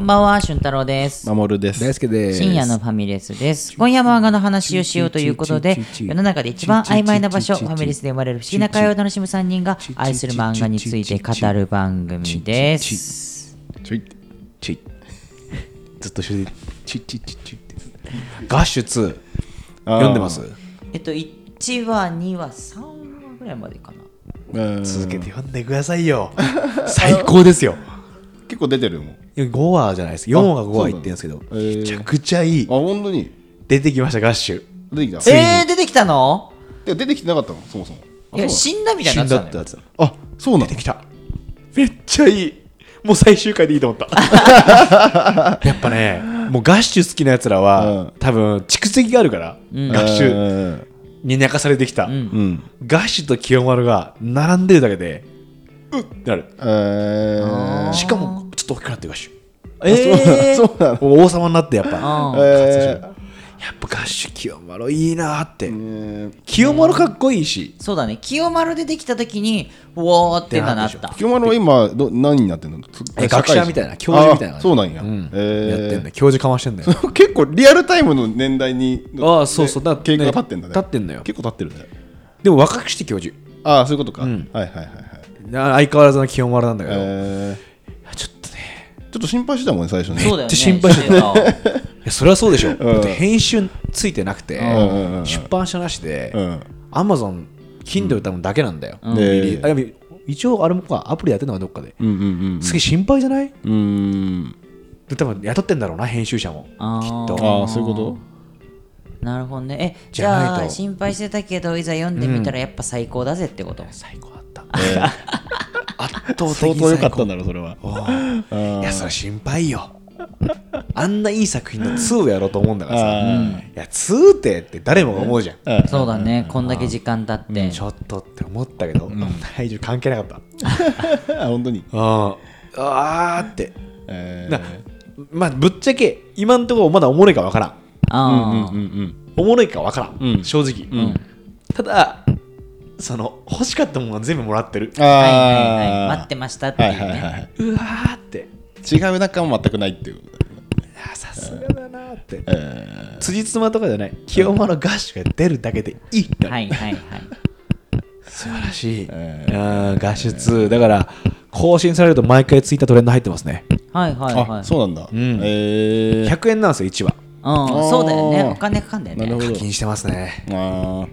こんばんは、俊太郎です。守です。大輔です。深夜のファミレスです。今夜も漫画の話をしようということで、世の中で一番曖昧な場所、ファミレスで生まれる不思議な会話を楽しむ3人が愛する漫画について語る番組です。ちょいチッずっと一緒でチッチッチッチッってガッシュ2読んでますえっと、1話、2話、3話ぐらいまでかな。うん続けて読んでくださいよ最高ですよ結構出てるもん。5話じゃないです。4話5話言ってるんですけどめちゃくちゃいい。あ、本当に？出てきましたガッシュ。出てきた。えー、出てきたの？で出てきてなかったの？そもそも。あいや、死んだみたいなってたのよ。んだってやつ。あ、そうなの？出てきた。めっちゃいい。もう最終回でいいと思った。やっぱねもうガッシュ好きなやつらは、うん。多分蓄積があるから、ん。ガッシュ。ュ。に泣かされてきた。ガッシュと清丸が並んでるだけでうっってなる。えー。しかもちょっと大きくなってるガッシュえー、そうなの。王様になってやっぱ。うん。えやっぱガッシュ清丸いいなって、ー。清丸かっこいいし。そうだね、清丸でできたときに、うおーってななった。清丸は今ど何になってんの？え学者みたいな教授みたいな。あそうなんや。うん。えー。やってんだよ。教授かましてんだよ。結構リアルタイムの年代にああそうそう。だ経過が経ってんだね。経ってんだよ。結構経ってるね。でも若くして教授。ああそういうことか、うん。はいはいはいはい。な相変わらずの清丸なんだけど、えちょっとね。ー、ちょっと心配してたもんね最初ね。そうだよね。めっちゃ心配してたた。いやそれはそうでしょ、ん。だって編集ついてなくて、んうん。うん。出版社なしで、うん。アマゾン Kindle 多分だけなんだよ、うん。一応あれもかアプリやってるのかどっかで、うんうんうんすげえ心配じゃない？うん。うんで多分雇ってんだろうな編集者も。きっと。ああそういうこと？なるほどね。え、じじゃあ、心配してたけど、いざ読んでみたらやっぱ最高だぜってこと？最高だ圧倒的相に当良かったんだだろそれは。いやそれ心配よ。あんないい作品の2をやろうと思うんだからさ。あーいや2ってって誰もが思うじゃん、うん。そうだね、こんだけ時間経って。ちょっとって思ったけど、体重関係なかった。あ本当に。あーあーって。えー。なまあぶっちゃけ今んところまだおもろいかわからん。あー。うんうん。おもろいかわからん、うん。正直、うん。ただその欲しかったものは全部もらってる。あはいはいはい。あ待ってましたっていうはいはいはね。い、うわーって。違う中も全くないっていうあさすがだなーって。え辻褄とかじゃない。清丸ガッシュが出るだけでいいって。はいはいはい。素晴らしい、えあー。ガッシュ2だから更新されると毎回ツイッタートレンド入ってますね。はいはいー、はい。あそうなんだ、ん。えー、100円なんですよ1話。うん、そうだよね。お金かかんだよね。課金してますね。あ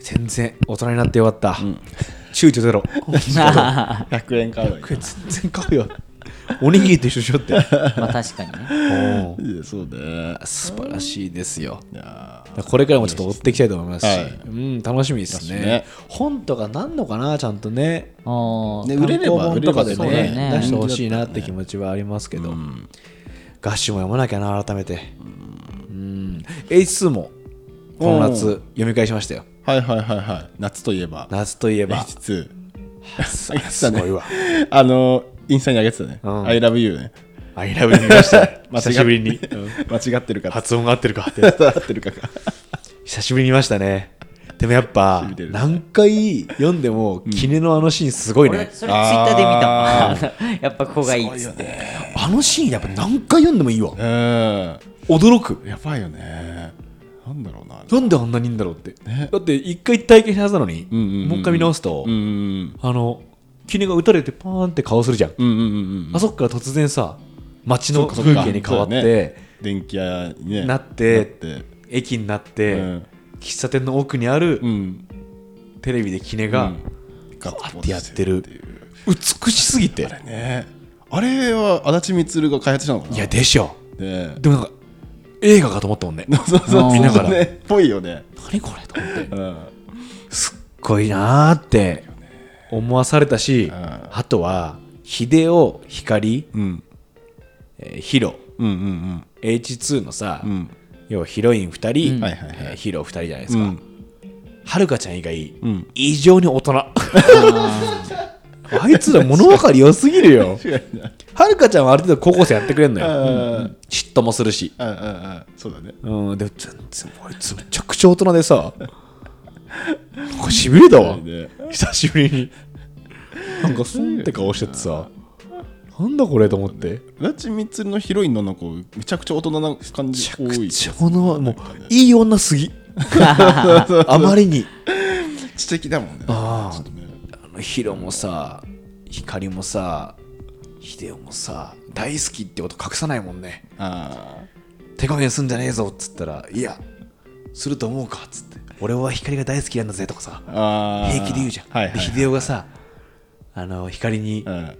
全然大人になってよかった、躊躇ゼロ。あ100円買うのに。これ全然買うよ。おにぎりと一緒しよって。まあ確かにね。おいやそうね。素晴らしいですよ。いやこれからもちょっと追っていきたいと思います。し、はい。うん、楽しみですね。ね。本とかなんのかなちゃんとね。あーね売れれば単行本とかで売れればそうだよね。ね出してほしいなって気持ちはありますけど、ガッシュも読まなきゃな改めて。うん。H2 もこの夏読み返しましたよ。はいはいはいはい。夏といえば。夏といえば。H2 すすごいわ。あのインスタに上げてたね、うん。I love you ね。I love you 見ました。久しぶりに。間違ってるか。発音が合ってるか。って合ってるか。が久しぶりに見ましたね。でもやっぱ何回読んでもキネのあのシーンすごいね、俺、それツイッターで見た。やっぱここがいいっつって。あのシーンやっぱ何回読んでもいいわ。うん。驚く。やばいよねなんだろうな。なんであんなにいいんだろうって、ね。だって一回体験したはずなのに、うんうんうんもう一回見直すと、うんうんあのキネが撃たれてパーンって顔するじゃん、うんうんうんうんあそっから突然さ街の風景に変わって、電気屋にねなって駅になって、うん。喫茶店の奥にあるうん。テレビでキネが、ガこうやってやってる美しすぎて。ね。あれは足立満が開発したのかな？いやでしょ。ね。でもなんか映画かと思ったもんね。そうそうそう。見ながら。ねぽいよね。何これと思って。うん。すっごいなーって思わされたし、あとは秀夫光、うん。えーヒロ。うんうん H2 のさ、うん。うん要はヒロイン2人、うん。えーヒロ2人じゃないですか、うん。はるかちゃん以外、うん。異常に大人 あいつら物分かり良すぎるよ。はるかちゃんはある程度高校生やってくれんのよ、うん。嫉妬もするし。うんうんうんそうだね。うん。でも全然あいつめちゃくちゃ大人でさなんかしびれたわ。ね。久しぶりに。なんかスンって顔しててさなんだこれと思って。足立みつるのヒロインの子めちゃくちゃ大人な感じ多い。ちょのもういい女すぎ。あまりに。知的だもんね。ああ。のヒロもさ光もさ秀夫もさ大好きってこと隠さないもんね。あ手加減すんじゃねえぞっつったらいやすると思うかっつって。俺は光が大好きなんだぜとかさ平気で言うじゃん、はいはい、で秀夫がさあの光に、うん。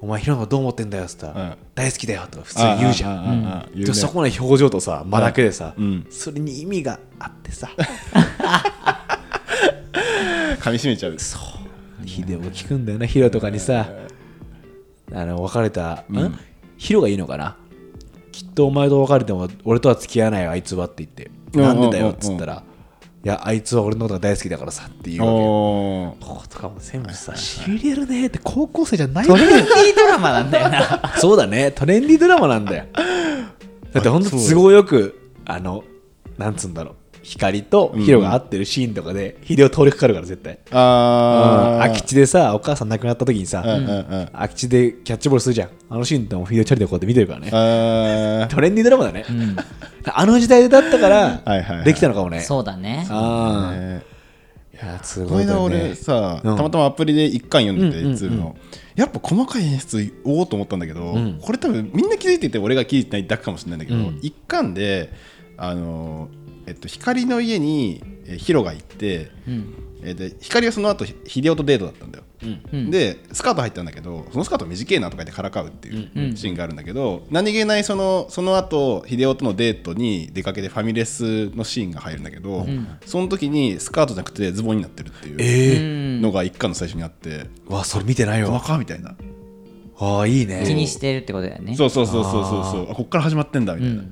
お前ヒロのどう思ってんだよっつったら、うん。大好きだよとか普通に言うじゃん。うね。でそこの表情とさ間だけでさ、うん。それに意味があってさ。噛み締めちゃう。そう秀夫聞くんだよなヒロとかにさあの別れた、うん、ヒロがいいのかなきっとお前と別れても俺とは付き合わないよあいつはって言って、なんでだよっつったら、いやあいつは俺のことが大好きだからさっていうわけこことかも全部さしびれるねって高校生じゃないトレンディードラマなんだよなそうだねトレンディードラマなんだよだってほんと都合よくあのなんつうんだろう光とヒロが会ってるシーンとかで秀夫通りかかるから絶対。あー。空き地でさお母さん亡くなった時にさ、うんうんうん。空き地でキャッチボールするじゃん。あのシーンってもう秀夫チャリでこうやって見てるからね。トレンディードラマだね、あの時代だったからはいはいはい。できたのかもね。そうだね。ああね。いやすごいね。俺さ、うん。たまたまアプリで一巻読んでて、うんうんうん。いつのやっぱ細かい演出おおと思ったんだけど、ん。これ多分みんな気づいてて俺が気づいてないだけかもしれないんだけど、うん。一巻であの、えっと、光の家にえヒロが行って、うん。えで光はその後秀夫とデートだったんだよ、うん。でスカート入ったんだけどそのスカート短いなとか言ってからかうっていううん。シーンがあるんだけど、何気ないそのその後秀夫とのデートに出かけてファミレスのシーンが入るんだけど、その時にスカートじゃなくてズボンになってるっていうええのが一巻の最初にあって、わそれ見てない細わかみたいな。ああいいね。気にしてるってことだよね。そうそうそうそうそうそう。あこっから始まってんだみたいな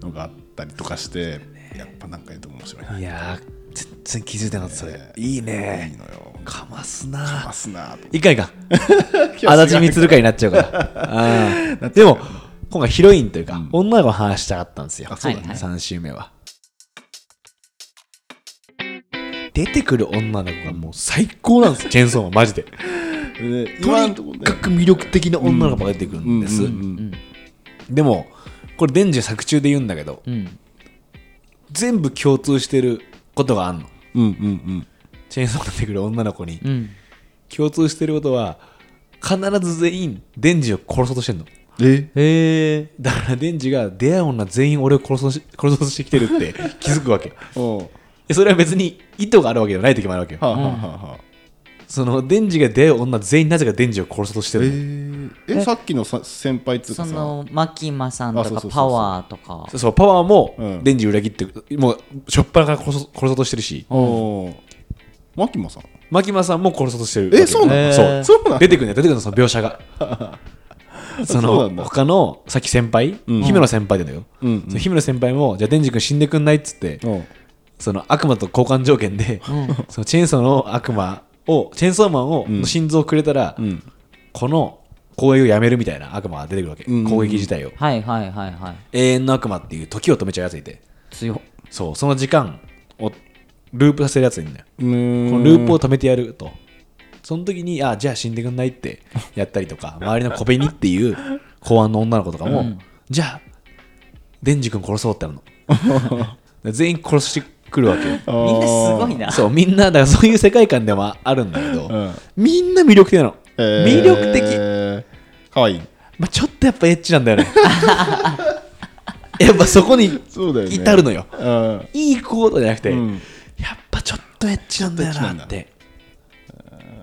のがあったりとかして、やっぱなんか言うと面白い。ないやー全然気づいてなかったそれ。いいいいねのよ。かますまなすな。といかんいか。ん足立みつる会になっちゃうから。でも今回ヒロインというか、女の子の話したかったんですよ。あそうだね。はい。3週目は。出てくる女の子がもう最高なんですよ。チェーンソーマンマジで。でとにかく魅力的な女の子が出てくるんです、うんうんでもこれデンジ作中で言うんだけどうん全部共通してることがあんの。うんうんうん。チェーンソーマン出てくる女の子にうん。共通してることは必ず全員デンジを殺そうとしてんの。え？へえだからデンジが出会う女全員俺を殺そうし 殺そうとしてきてるって気づくわけ。おう。でそれは別に意図があるわけじゃない時もあるわけよ。はあはあはあはあそのデンジが出会う女全員なぜかデンジを殺そうとしてえるの、ーえさっきのさ先輩っつうかさ。そのマキマさんとかあそうそうそう。そうパワーとか。そうパワーもうん。デンジ裏切ってもうしょっぱなから殺そう殺そうとしてるし。おおマキマさん？マキマさんも殺そうとしてるわけよえそうなの？へー。そう。そうなの？出てくるんだよ出てくるのその描写が。そそうなのんだ。他のさっき先輩、うん。姫野先輩だよ、うん。うん。その姫野先輩もじゃあデンジ君死んでくんないっつって、おう。その悪魔と交換条件で、そのチェーンソーの悪魔をチェーンソーマンを、ん。の心臓をくれたら、うん。この攻撃をやめるみたいな悪魔が出てくるわけ、うん。攻撃自体を。はいはいはいはい。永遠の悪魔っていう時を止めちゃうやついて。強っ。そう。その時間をループさせるやついるんだよ。このループを止めてやると。その時にあじゃあ死んでくんないって やったりとか周りの小紅っていう公安の女の子とかも、じゃあデンジ君殺そうってなるの。全員殺してくるわけ みんなすごいな。そうみんなだからそういう世界観でもあるんだけど、うん。みんな魅力的なの、えー。魅力的、かわい。いまあ、ちょっとやっぱエッチなんだよね。やっぱそこに至るのよ。うん。いい行動じゃなくて、うん。やっぱちょっとエッチなんだよなって。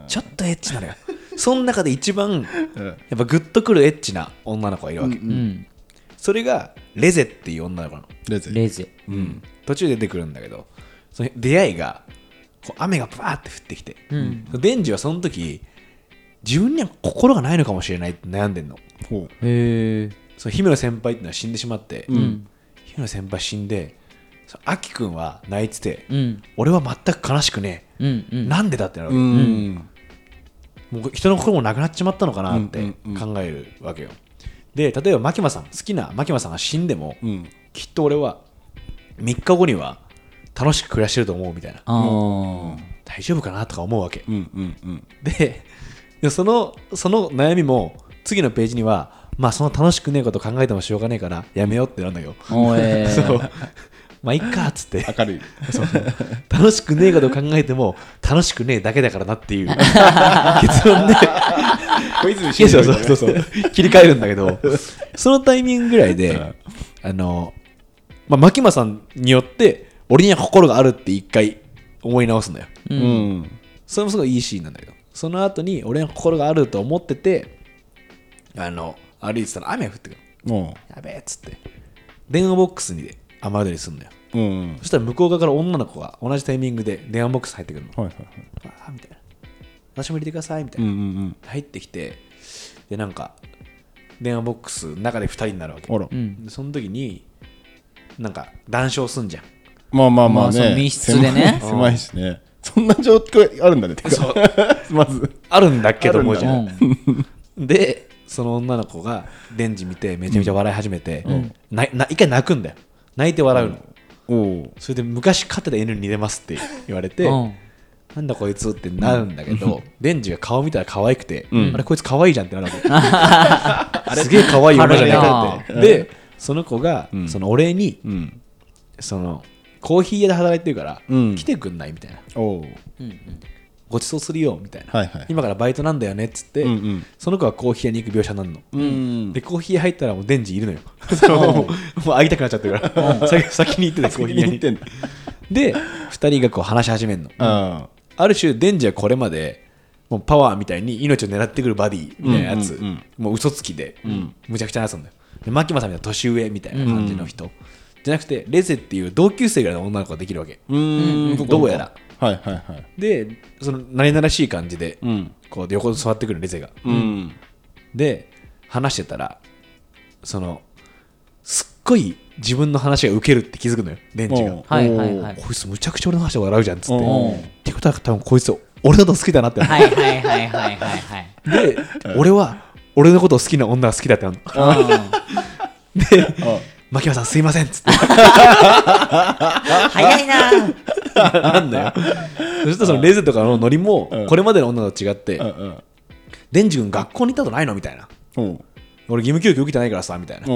ちょっとエッチなのよ。その中で一番うん。やっぱグッとくるエッチな女の子がいるわけ、うんそれがレゼっていう女の子なの、レゼ。レゼ。うん、途中で出てくるんだけどその出会いがこう雨がバーって降ってきて、うん。デンジはその時自分には心がないのかもしれないって悩んでんの。ほへえその姫野先輩っていうのは死んでしまって、うん。姫野先輩死んでそのアキ君は泣いてて、うん。俺は全く悲しくねえ、うんうん。なんでだってなるうわけ、ん。もう人の心もなくなっちまったのかなってうんうん。考えるわけよ。で例えばマキマさん好きなマキマさんが死んでも、うん。きっと俺は3日後には楽しく暮らしてると思うみたいな。あー。大丈夫かなとか思うわけ。うんうんうん。ででそのその悩みも次のページにはまあその楽しくねえこと考えてもしょうがねえからやめようってなんだけど、おえ そうまあいっかっつって。明るい。そう。楽しくねえこと考えても楽しくねえだけだからなっていう。結論で。小泉そうそう進次郎そう。そう切り替えるんだけど。そのタイミングぐらいであの、まあ、牧間さんによって俺には心があるって一回思い直すんだよ。ううん。んそれもすごいいいシーンなんだけど。その後に俺には心があると思っててあの歩いてたら雨が降ってくるもやべえっつって。電話ボックスにで雨宿りすんのよ。ううん。そしたら向こう側から女の子が同じタイミングで電話ボックス入ってくるの。はいはいはい。あーみたいな。私も入れてくださいみたいうんな、うん。入ってきてでなんか電話ボックスの中で2人になるわけ。うんあら。うん。でその時になんか談笑すんじゃん。まあまあまあね。まあその密室でね。狭い狭いしね。そんな状況あるんだね。てか まず。あるんだけどもじゃうんん。でその女の子がデンジ見てめちゃめちゃ笑い始めて、ん。なな一回泣くんだよ泣いて笑うの、おおそれで昔飼ってた犬に似てますって言われて、うん。なんだこいつってなるんだけど、デンジが顔見たら可愛くて、ん。あれこいつ可愛いじゃんってなるわけ。すげえ可愛い女じゃねえかって。でその子が、ん。そのお礼にうん。そのコーヒー屋で働いてるから、うん。来てくんないみたいな。おおうんごちそうするよみたいな、はいはい。今からバイトなんだよねっつって、うんうん。その子はコーヒー屋に行く描写になるの、うんでコーヒー屋入ったらもうデンジいるのよ。もう会いたくなっちゃってるから。先先に行ってたコーヒー屋に。先にで2人がこう話し始めるの。あある種デンジはこれまでもうパワーみたいに命を狙ってくるバディみたいなやつ、うんうんうん。もう嘘つきで、ん。むちゃくちゃなやつなんだよ。でマキマさんみたいな年上みたいな感じの人、じゃなくてレゼっていう同級生ぐらいの女の子ができるわけ。どうやらはいはいはい。でその何々しい感じで、うん。こう横に座ってくるレゼが、うん。で話してたらそのすっごい自分の話がウケるって気づくのよデンジが。はいはいはい。こいつむちゃくちゃ俺の話で笑うじゃんっつって。ってことは多分こいつ俺のこと好きだなってなっはいはいはいはいはいはい。てで俺は俺のことを好きな女が好きだってなであ牧野さんすいません。っつって早いな。なんだよ。そしたらそのレゼとかのノリもうん。これまでの女と違ってデンジ君学校に行ったことないのみたいな。俺義務教育受けてないからさみたいな。じ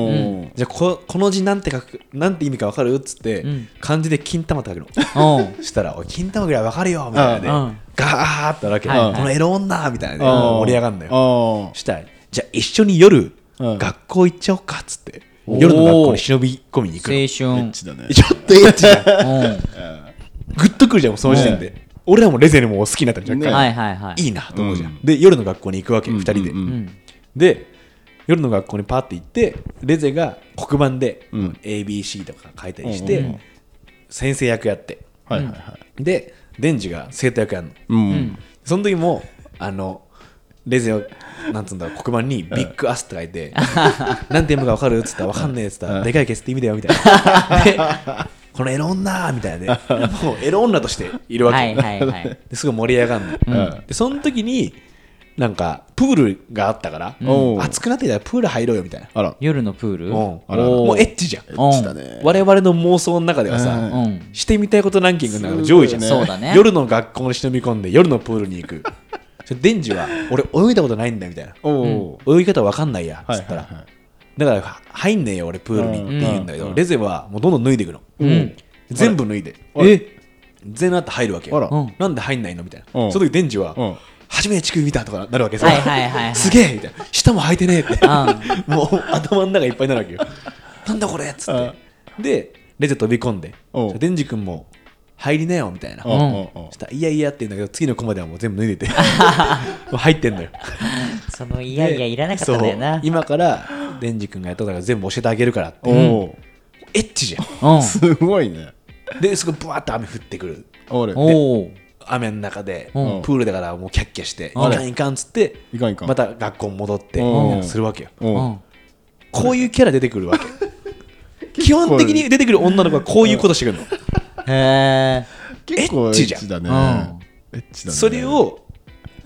ゃあここの字なんて書くなんて意味か分かるっつって、うん。漢字で金玉って書くの。うん。そしたら「おい金玉ぐらい分かるよ」みたいなで、うん。ガーってなけ、はいはい。このエロ女みたいな盛り上がるんだよ。したらじゃあ一緒に夜、うん。学校行っちゃおうかっつって夜の学校に忍び込みに行くの。青あエッ春チだね。ちょっとエッチじゃん。うん。グッとくるじゃんその時点で、俺らもレゼルも好きになったじゃはいはいはい。いいなと思うじゃん、うん。で夜の学校に行くわけ、うん二人で、うん。うんうん。で夜の学校にパーって行ってレゼが黒板でうん。ABC とか書いたりして、うん。先生役やって。はいはいはい。でデンジが生徒役やるの。うん。その時もあのレゼをなんつうんだろう黒板にビッグアスって書いて なんて読むか分かるっつったら分かんねえっつったらでかいケツって意味だよみたいな。でこのエロ女みたいなでもうエロ女としているわけ、はいはいはい。ですごい盛り上がるの、うん。でその時になんかプールがあったから、暑くなってきたらプール入ろうよみたいな、あら。夜のプール？もうエッチじゃん。エッチだね。我々の妄想の中ではさ、してみたいことランキングの中の上位じゃん、ねそうだね。夜の学校に忍び込んで夜のプールに行くデンジは俺泳いだことないんだよみたいな。泳ぎ方わかんないやっつったら、だからは入んねえよ俺プールに。って言うんだけど、うん。レゼはもうどんどん脱いでいくの、うん。全部脱いで。え全裸って入るわけよ。なんで入んないの？みたいな、うん。その時デンジは、うん。初めて乳首見たとかなるわけさ、はいはいはいはい。すげえみたいな。下も履いてねえって。う もう頭の中いっぱいになるわけよ なんだこれっつって。でレゼ飛び込んで。デンジ君も入りなよみたいな。うん。したらいやいやって言うんだけど次のコマではもう全部脱いでて。もう入ってんのよ。そのいやいやいらなかったんだよな今からデンジ君がやったから全部教えてあげるからって。エッチじゃん。うん。すごいね。ですごいブワーって雨降ってくる。俺おお雨の中でうん。プールだからもうキャッキャしていうん。かんいかんっつっていかんいかん。また学校戻ってうん。するわけよ。こういうキャラ出てくるわけ。基本的に出てくる女の子はこういうことしてくるのへえ結構エエッチじゃん。だねエッチだね。それを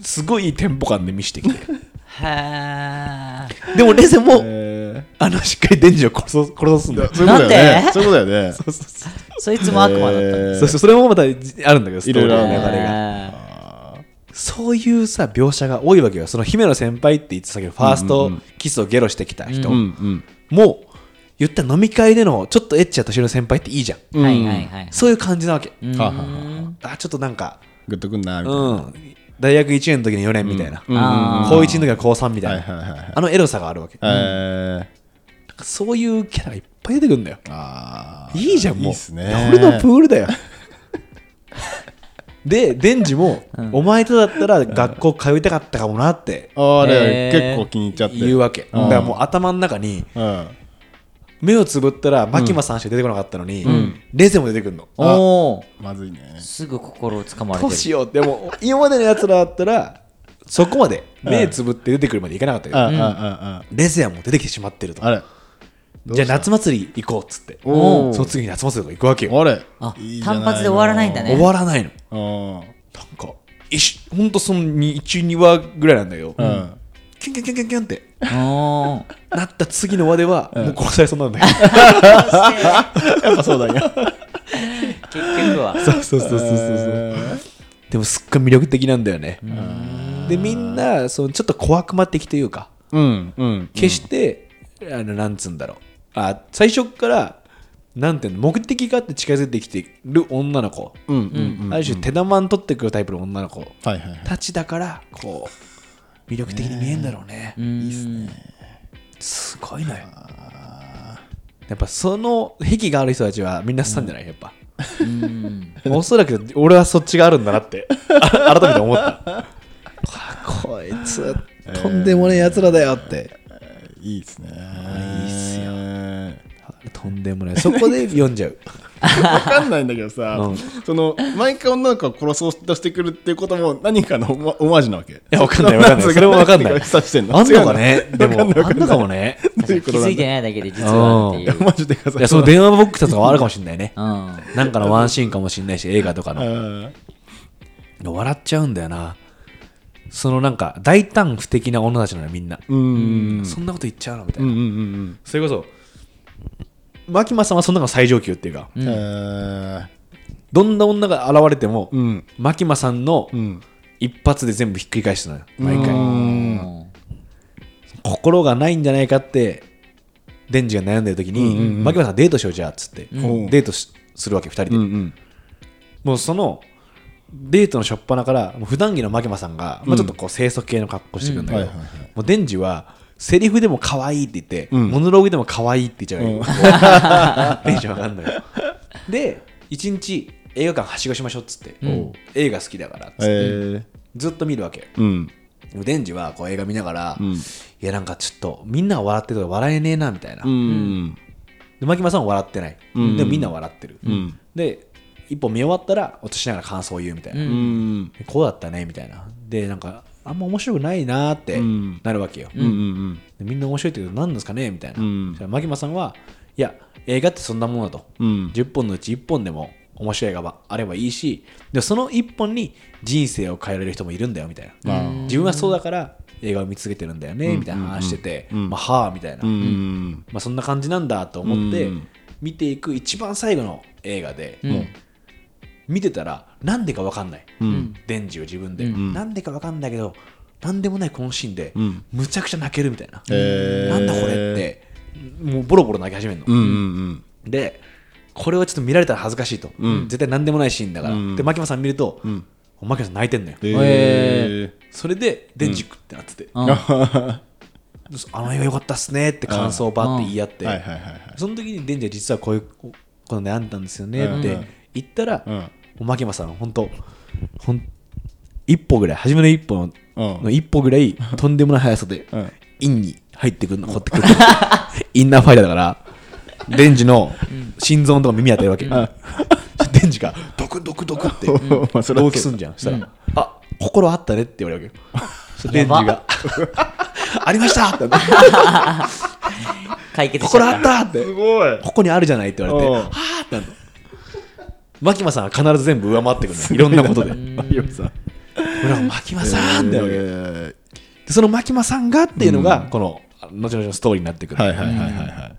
すごいテンポ感で見せてきて。へえでもレゼもえあのしっかりデンジを殺す殺すんだよ。なんで？ねそういうことだよね。そいつも悪魔だったそうそれもまたあるんだけどストーリーの流れが。そういうさ描写が多いわけよ。その姫野先輩って言ってたけどファーストキスをゲロしてきた人も言ったら飲み会でのちょっとエッチや年の先輩っていいじゃん。うん。はいはいはい。そういう感じなわけ、うん。はははあ。ちょっとなんかグッとくんなみたいな。うん。大学1年の時の4年みたいな、高1の時は高3みたいな、はいはいはいはい。あのエロさがあるわけ、えー。そういうキャラがいっぱい出てくるんだよ。あー。いいじゃんもう。いいっすね。俺のプールだよ。でデンジも、お前とだったら学校通いたかったかもなって。あれへー。結構気に入っちゃって。言うわけ、だからもう頭の中にうん目をつぶったらマキマさんしか出てこなかったのに、レゼも出てくるの。おおまずいね。すぐ心をつかまれどうしようってでも今までのやつらだったらそこまで目つぶって出てくるまでいかなかったけど、レゼはもう出てきてしまってると。あれ。じゃあ夏祭り行こうっつって。その次に夏祭りとか行くわけよ。あれ。あ単発で終わらないんだね。終わらないの。うん。なんかいしほんとその12話ぐらいなんだけど、うんキュンキュンキュンキュンキュンってなった次の話ではもう殺されそうなんだよ、やっぱそうだよ結局はそうそうそうそうそうでもすっごい魅力的なんだよねでみんなそのちょっと小悪魔的というかうんうん決して、あのなんつうんだろうあ最初からなんていうの目的があって近づいてきてる女の子、うんうんうんある種手玉に取ってくるタイプの女の子たちだからこう魅力的に見えんだろうね。いいっすね。すごいのよやっぱその癖がある人たちはみんなしたんじゃない？やっぱ。うん。おそらく俺はそっちがあるんだなって。あ改めて思った。あこいつとんでもねえやつらだよって。いいっすね。いいっすよ。よとんでもない。そこで読んじゃうわかんないんだけどさ、うん。その毎回女の子を殺そうとしてくるっていうことも何かのオマージュなわけ。いやわかんないわかんない。それもわかんない。あんのかね？でもわかんないわかんない。あんのかもね。気づいてないだけで実はっていう。マジでかさいやその電話ボックスとかはあるかもしれないね。うん。なんかのワンシーンかもしれないし映画とかの。うん。笑っちゃうんだよな。そのなんか大胆不敵な女たちなのよみんな、うん。そんなこと言っちゃうの？みたいな、うんうんうん。それこそ牧間さんはその中の最上級っていうか、うん。えどんな女が現れても、ーうん。牧間さんのうん。一発で全部ひっくり返してたのよ毎回。うん。心がないんじゃないかってデンジが悩んでる時に、うんうんうん。牧間さんデートしようじゃあっつって、うん。デートしするわけ2人で、うんうん。もうそのデートの初っ端からもう普段着の牧間さんが、まあ、ちょっとこう清楚系の格好してくるんだけど、うん。はいはいはい。もうデンジはセリフでも可愛いって言って、うん。モノローグでも可愛いって言っちゃうよ、テンション上がるのよ。で一日映画館はしごしましょうっつって、ん。映画好きだからっつって、えー。ずっと見るわけうん。デンジはこう映画見ながら、うん。いやなんかちょっとみんなが笑ってると笑えねえなみたいな、うん。で牧間さんは笑ってない、うん。でもみんな笑ってる、うん。で一本見終わったら落としながら感想を言うみたいな、うん。こうだったねみたいな。でなんかあんま面白くないなーってうん。なるわけよ、うんうんでみんな面白いって言うと何ですかねみたいな、うん。そしたら牧間さんはいや映画ってそんなものだと、うん。10本のうち1本でも面白い映画があればいいしでその1本に人生を変えられる人もいるんだよみたいな、うん。自分はそうだから映画を見続けてるんだよね、みたいな話してて、うん。まあはあみたいな、うんまあ、そんな感じなんだと思ってうん。見ていく一番最後の映画で、うん見てたらなんでか分かんない、うん。デンジを自分で、うん。なんでか分かんないけどなんでもないこのシーンで、うん。むちゃくちゃ泣けるみたいな、えー。なんだこれってもうボロボロ泣き始めるの、うんうんでこれはちょっと見られたら恥ずかしいと、うん。絶対何でもないシーンだから、うんで牧間さん見ると、うん。さん泣いてんのよ、えそれでデンジクってなってて、うん。あの映画良かったっすねって感想をバーって言い合って、ーはいはいはいはい。その時にデンジは実はこういうことであったんですよねってうん。言ったら、牧間さん本当ほん一歩ぐらい初めの一歩の,、うん。の一歩ぐらいとんでもない速さで、うん。インに入ってくるの。こうやってくる。インナーファイターだからデンジの心臓のとこ耳当てるわけ、デンジがドクドクドクってまあそれは動きすんじゃん。そしたら、あ心あったねって言われるわけ。よそしたらデンジがありました。って解決しちゃ心あっったって。すごい。ここにあるじゃないって言われて、うん。はあってなるの。牧間さんは必ず全部上回ってくるのいろんなことで。有吉さん。俺は牧間さんってなるわけえでその牧間さんがっていうのが、この後々のストーリーになってくる。ーはいはいはいはいはい。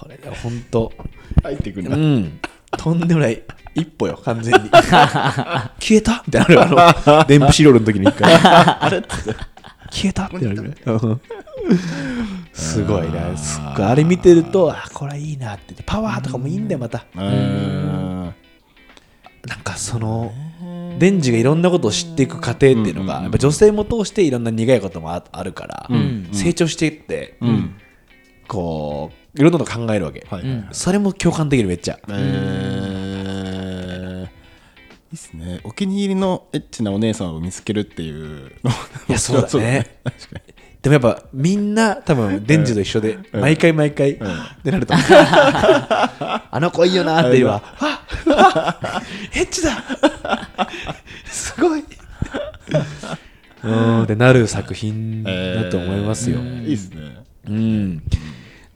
これが本当、入ってくるう、なん。とんでもない。一歩よ完全に。消えた？ってなるあの 電プシロールの時に一回。あれ？消えた？ってなるぐらいうん すごいなすっごいあれ見てるとあこれいいなって。パワーとかもいいんだよまた。なんかそのデンジがいろんなことを知っていく過程っていうのがやっぱ女性も通していろんな苦いこともああるから成長していってうん。こういろんなこと考えるわけ。はいそれも共感できるめっちゃ。えー。いいっすね。お気に入りのエッチなお姉さんを見つけるっていうのいやそうだね。確かにでもやっぱみんな多分デンジと一緒で毎回毎回ってなると思う あの子いいよなっていうのはああエッチだ。すごい。うん。ってなる作品だと思いますよ、いいっすね。うん。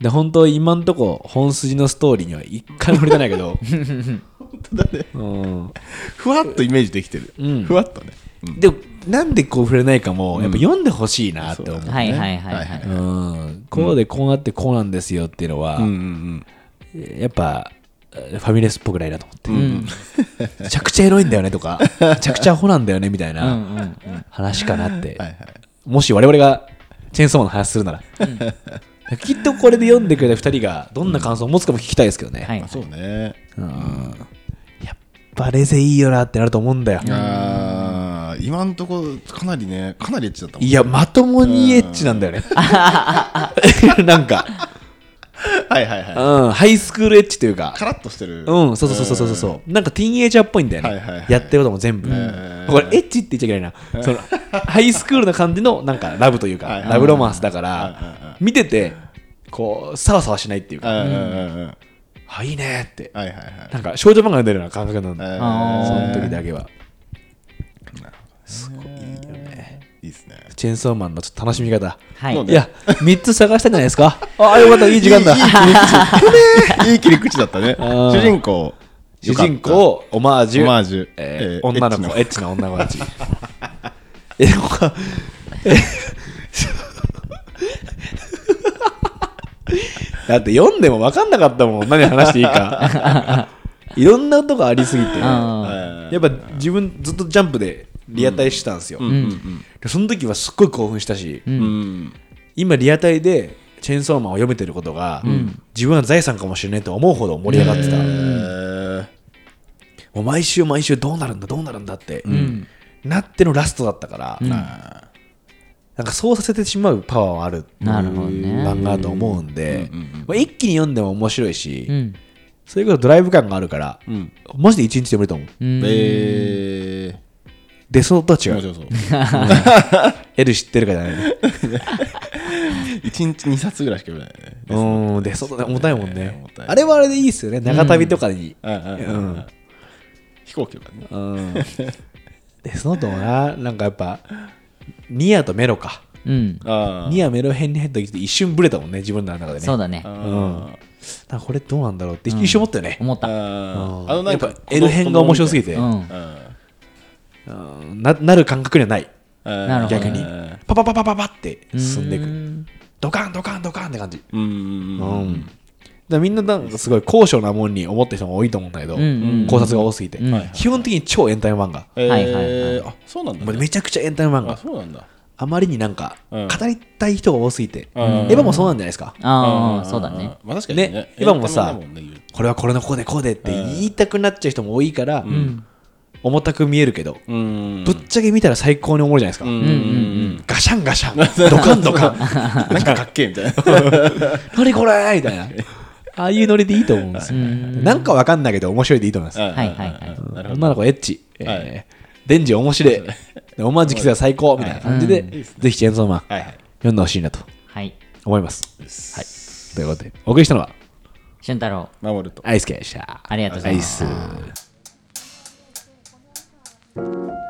で、本当今んとこ本筋のストーリーには一回も触れてないけど、本当だね。うん。ふわっとイメージできてる。うん。ふわっとね。うん。でも、なんでこう触れないかも、やっぱ読んでほしいなって思う。はいはいはいはい。うん。こうでこうなってこうなんですよっていうのは、うんうんやっぱ、ファミレスっぽくないなと思って。うん。めちゃくちゃエロいんだよねとか、めちゃくちゃアホなんだよねみたいうんうなん。話かなって。はいはい。もし我々がチェーンソーマンの話するなら、きっとこれで読んでくれた2人がどんな感想を持つかも聞きたいですけどね、はい。まあそうね。うん。やっぱレゼいいよなってなると思うんだよ、あー今んとこかなりねかなりエッチだったもんいやまともにエッチなんだよね。なんか、はいはいはい。うん、ハイスクールエッチというか。カラッとしてる。うん、そうそうそうそうそうそう。なんかティーンエイジャーっぽいんだよね、はいはいはい。やってることも全部、ん。これエッチって言っちゃいけないな、そのハイスクールな感じのなんかラブというか、はいはいラブロマンスだかうんうんら、見ててこうさわさわしないっていうか、うんうんうんうん。あいいねって。はいはいはい。なんか少女漫画読んでるような感覚なんだ、えーその時だけはすごいいいよねい。いっすね。チェーンソーマンのちょっと楽しみ方、はい。いや3つ探したんじゃないですか。ああよかった。いい時間だ。いいいい切り口だったねー主人公主人公オマージュオマージュえーえー女の子エエッチな女の子たちえだって読んでも分かんなかったもん何話していいかいろんなことがありすぎてやあっぱ自分ずっとジャンプでリアタイしてたんですよ、うん。うん。でその時はすっごい興奮したし、今リアタイでチェーンソーマンを読めてることが、自分は財産かもしれないと思うほど盛り上がってた、えー。もう毎週毎週どうなるんだどうなるんだって、ん。なってのラストだったから、うん。あなんかそうさせてしまうパワーはあるなるほどね。漫画だと思うんで、まあ、一気に読んでも面白いし、うん。そういうことドライブ感があるから、ーうん。マジで一日で読めると思う。うん。えデソとは違う。白そう L 知ってるかじゃないね。一日二冊ぐらいしか読めないねうん、デソと重たいもんねね重たい。あれはあれでいいっすよね。長旅とかに。うんうんうんうん飛行機とかねうん。デスノートもな、なんかやっぱ、ニアとメロか。うん。あニアメロ編に入った時って一瞬ブレたもんね、自分の中でね。そうだねあ。うんこれどうなんだろうって一瞬思ったよね。思った。あのなんかやっぱ L 編が面白すぎて、うん。うんうんななる感覚にはない。なるほど。逆に。うんパパパパパパって進んでいく。うん。ドカンドカンドカンって感じ。うんうんううん。ん。だみんななんかすごい高尚なもんに思った人も多いと思うんだけど、うんうん考察が多すぎて、うん。基本的に超エンタメ漫画。えはいはいはい。ーあそうなんだね。めちゃくちゃエンタメ漫あ画。そうなんだ。あまりになんか、うん。語りたい人が多すぎて、うん。エヴァもそうなんじゃないですか。ああ、そうだね。まあ確かにね。ね今もさエンタメだもんね言う。これはこれのこうでこうでって言いたくなっちゃう人も多いから、重たく見えるけど、うん。ぶっちゃけ見たら最高に思うじゃないですか。うん。うんうんガシャンガシャン、ドカンドカン、なんかかっけえみたいな。何これみたいな。ああいうノリでいいと思うんですよ。なんかわかんないけど面白いでいいと思います。はいはいはい。女の子エッチ。えはー。デンジ面白い。でオマージュキスが最高みたいな感じで、ぜひチェーンソーマンはいはい。読んでほしいなと。はい。思います。はい。ということで、お送りしたのは、俊太郎、守ると。アイスケでした。ありがとうございます Thank you.